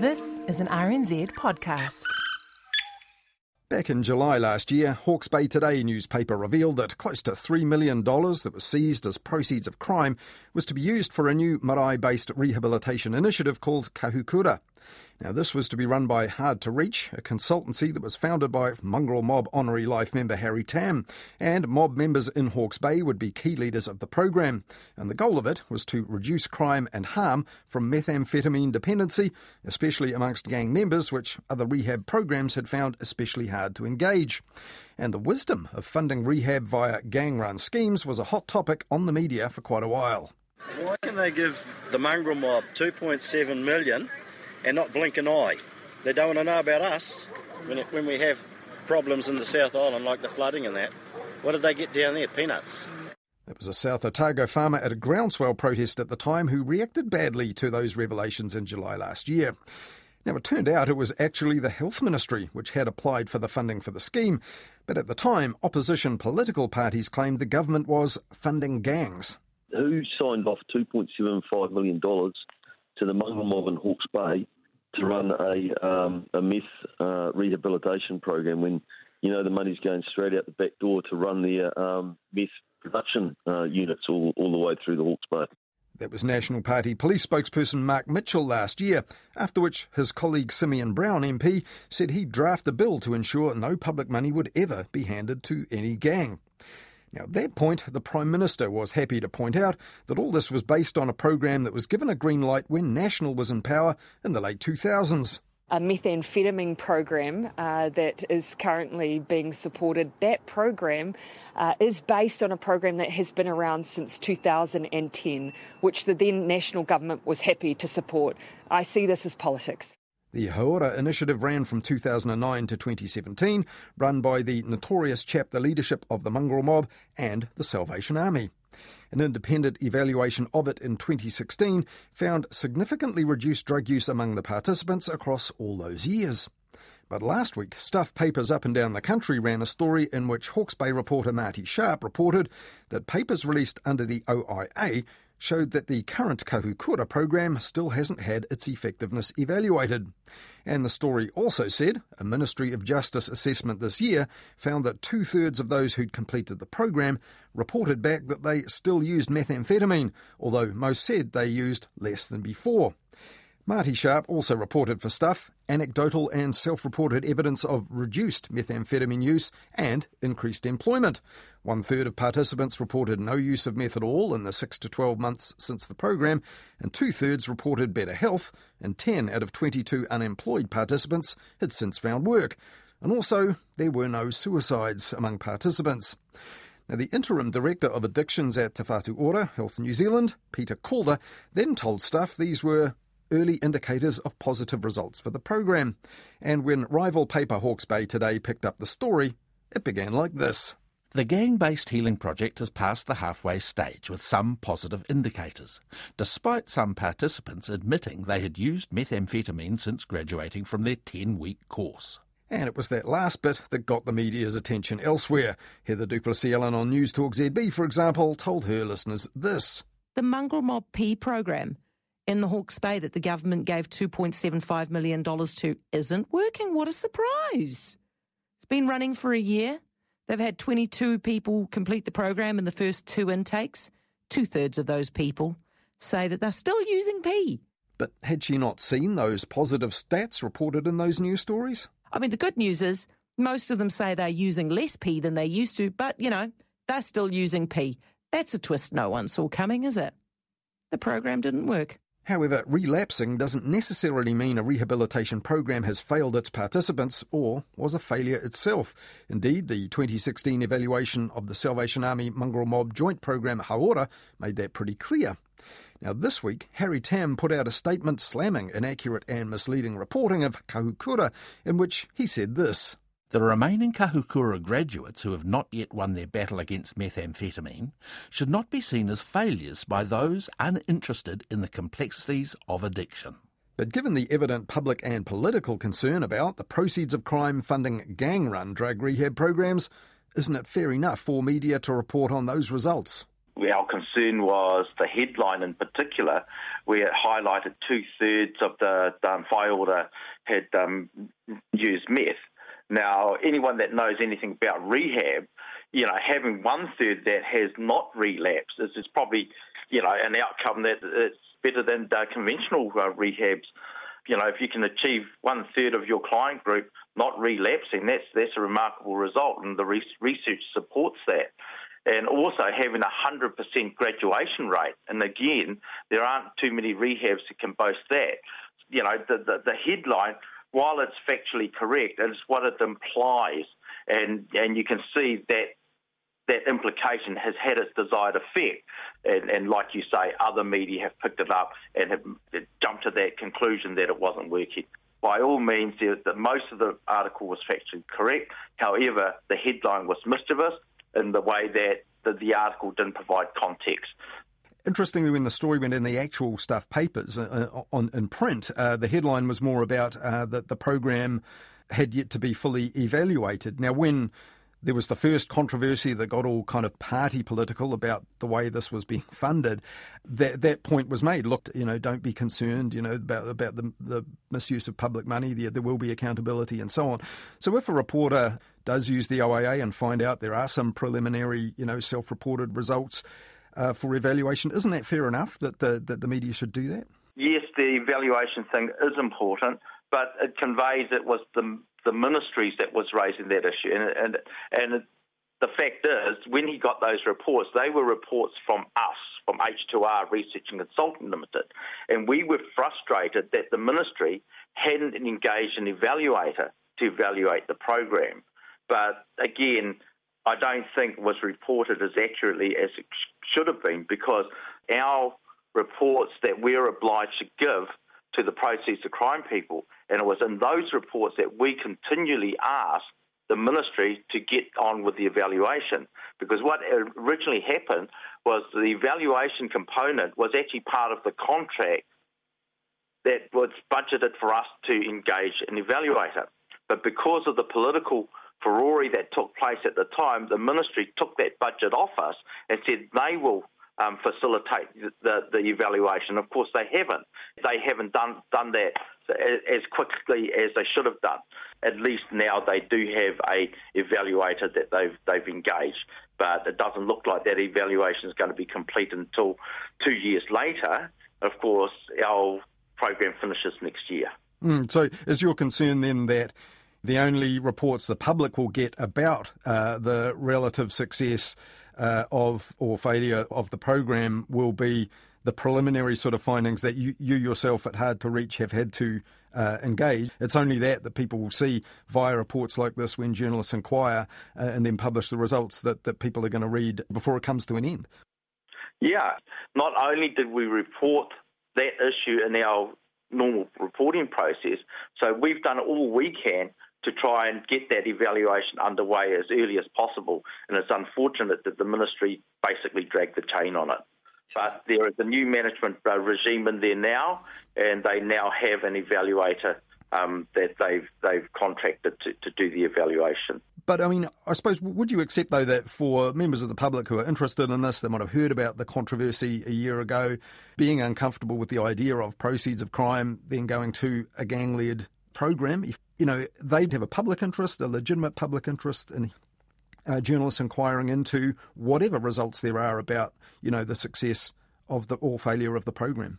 This is an RNZ podcast. Back in July last year, Hawke's Bay Today newspaper revealed that close to $3 million that was seized as proceeds of crime was to be used for a new marae based rehabilitation initiative called Kahukura. Now, this was to be run by Hard to Reach, a consultancy that was founded by Mongrel Mob Honorary Life member Harry Tam, and mob members in Hawke's Bay would be key leaders of the program. And the goal of it was to reduce crime and harm from methamphetamine dependency, especially amongst gang members, which other rehab programs had found especially hard to engage. And the wisdom of funding rehab via gang run schemes was a hot topic on the media for quite a while. Why can they give the mongrel mob 2.7 million and not blink an eye. They don't want to know about us when, it, when we have problems in the South Island like the flooding and that. What did they get down there? Peanuts. It was a South Otago farmer at a groundswell protest at the time who reacted badly to those revelations in July last year. Now, it turned out it was actually the Health Ministry which had applied for the funding for the scheme, but at the time, opposition political parties claimed the government was funding gangs. Who signed off $2.75 million to the Mongrel Hawke's Bay to run a, um, a meth uh, rehabilitation program when you know the money's going straight out the back door to run the um, meth production uh, units all, all the way through the Hawke's Bay. That was National Party police spokesperson Mark Mitchell last year, after which his colleague Simeon Brown MP said he'd draft a bill to ensure no public money would ever be handed to any gang. Now, at that point, the Prime Minister was happy to point out that all this was based on a program that was given a green light when National was in power in the late 2000s a methamphetamine program uh, that is currently being supported. That program uh, is based on a program that has been around since 2010, which the then national government was happy to support. I see this as politics. The Hauora initiative ran from 2009 to 2017, run by the notorious chapter leadership of the Mongrel Mob and the Salvation Army. An independent evaluation of it in 2016 found significantly reduced drug use among the participants across all those years. But last week, Stuff papers up and down the country ran a story in which Hawke's Bay reporter Marty Sharp reported that papers released under the OIA showed that the current Kahukura program still hasn't had its effectiveness evaluated. And the story also said a Ministry of Justice assessment this year found that two thirds of those who'd completed the program reported back that they still used methamphetamine, although most said they used less than before. Marty Sharp also reported for Stuff anecdotal and self reported evidence of reduced methamphetamine use and increased employment. One third of participants reported no use of meth at all in the 6 to 12 months since the program, and two thirds reported better health, and 10 out of 22 unemployed participants had since found work. And also, there were no suicides among participants. Now, the interim director of addictions at Te Ora, Health New Zealand, Peter Calder, then told Stuff these were early indicators of positive results for the program. And when rival paper Hawke's Bay Today picked up the story, it began like this. The gang based healing project has passed the halfway stage with some positive indicators, despite some participants admitting they had used methamphetamine since graduating from their 10 week course. And it was that last bit that got the media's attention elsewhere. Heather du Plessis-Allen on News Talk ZB, for example, told her listeners this. The Mongrel Mob P program in the Hawke's Bay that the government gave $2.75 million to isn't working. What a surprise! It's been running for a year. They've had 22 people complete the program in the first two intakes. Two thirds of those people say that they're still using P. But had she not seen those positive stats reported in those news stories? I mean, the good news is most of them say they're using less P than they used to, but, you know, they're still using P. That's a twist no one saw coming, is it? The program didn't work. However, relapsing doesn't necessarily mean a rehabilitation program has failed its participants or was a failure itself. Indeed, the 2016 evaluation of the Salvation Army Mongrel Mob Joint Program Hauora made that pretty clear. Now, this week, Harry Tam put out a statement slamming inaccurate and misleading reporting of Kahukura, in which he said this. The remaining Kahukura graduates who have not yet won their battle against methamphetamine should not be seen as failures by those uninterested in the complexities of addiction. But given the evident public and political concern about the proceeds of crime funding gang run drug rehab programs, isn't it fair enough for media to report on those results? Our concern was the headline in particular, where it highlighted two thirds of the um, fire order had um, used meth. Now, anyone that knows anything about rehab, you know, having one third that has not relapsed is, is probably, you know, an outcome that it's better than uh, conventional uh, rehabs. You know, if you can achieve one third of your client group not relapsing, that's that's a remarkable result, and the re- research supports that and also having a 100% graduation rate. And again, there aren't too many rehabs that can boast that. You know, the, the, the headline, while it's factually correct, it's what it implies. And, and you can see that that implication has had its desired effect. And, and, like you say, other media have picked it up and have jumped to that conclusion that it wasn't working. By all means, that most of the article was factually correct. However, the headline was mischievous in the way that the, the article didn't provide context. Interestingly, when the story went in the actual stuff papers uh, uh, on in print, uh, the headline was more about uh, that the program had yet to be fully evaluated. Now, when there was the first controversy that got all kind of party political about the way this was being funded. That that point was made. Look, you know, don't be concerned, you know, about about the, the misuse of public money. There, there will be accountability and so on. So if a reporter does use the OIA and find out there are some preliminary, you know, self-reported results uh, for evaluation, isn't that fair enough that the that the media should do that? Yes, the evaluation thing is important, but it conveys it was the the ministries that was raising that issue. And, and, and the fact is, when he got those reports, they were reports from us, from H2R Research and Consulting Limited. And we were frustrated that the ministry hadn't engaged an evaluator to evaluate the program. But again, I don't think was reported as accurately as it should have been because our reports that we're obliged to give to the proceeds of crime people. And it was in those reports that we continually asked the ministry to get on with the evaluation. Because what originally happened was the evaluation component was actually part of the contract that was budgeted for us to engage an evaluator. But because of the political furore that took place at the time, the ministry took that budget off us and said they will um, facilitate the, the evaluation. Of course, they haven't. They haven't done done that as quickly as they should have done. At least now they do have a evaluator that they've they've engaged, but it doesn't look like that evaluation is going to be complete until two years later. Of course, our program finishes next year. Mm, so, is your concern then that the only reports the public will get about uh, the relative success uh, of or failure of the program will be the preliminary sort of findings that you, you yourself at Hard to Reach have had to uh, engage. It's only that that people will see via reports like this when journalists inquire uh, and then publish the results that, that people are going to read before it comes to an end. Yeah, not only did we report that issue in our normal reporting process, so we've done all we can to try and get that evaluation underway as early as possible. And it's unfortunate that the ministry basically dragged the chain on it. But there is a new management uh, regime in there now, and they now have an evaluator um, that they've they've contracted to, to do the evaluation. But I mean, I suppose would you accept though that for members of the public who are interested in this, they might have heard about the controversy a year ago, being uncomfortable with the idea of proceeds of crime then going to a gang-led program, if you know they'd have a public interest, a legitimate public interest in uh, journalists inquiring into whatever results there are about you know the success of the or failure of the program.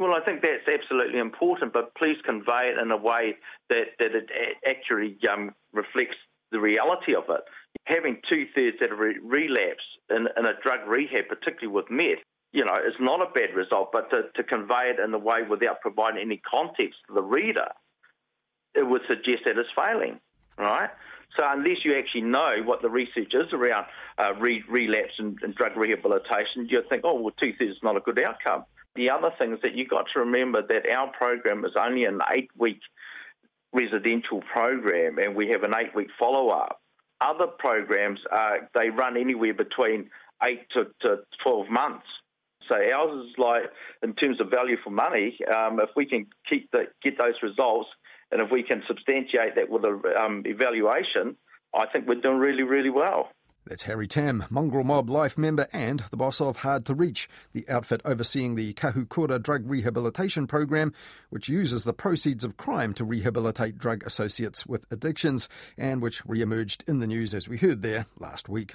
Well, I think that's absolutely important, but please convey it in a way that, that it actually um, reflects the reality of it. Having two thirds that have relapsed in, in, a drug rehab, particularly with meth, you know, is not a bad result, but to, to convey it in a way without providing any context to the reader it would suggest that it's failing, right? So unless you actually know what the research is around uh, re- relapse and, and, drug rehabilitation, you'll think, oh, well, two-thirds is not a good outcome. The other thing is that you've got to remember that our program is only an eight-week residential program, and we have an eight-week follow-up. Other programs, uh, they run anywhere between eight to, to 12 months. So ours is like, in terms of value for money, um, if we can keep the, get those results and if we can substantiate that with an um, evaluation, I think we're doing really, really well. That's Harry Tam, Mongrel Mob Life member and the boss of Hard to Reach, the outfit overseeing the Kahukura Drug Rehabilitation Program, which uses the proceeds of crime to rehabilitate drug associates with addictions and which re emerged in the news as we heard there last week.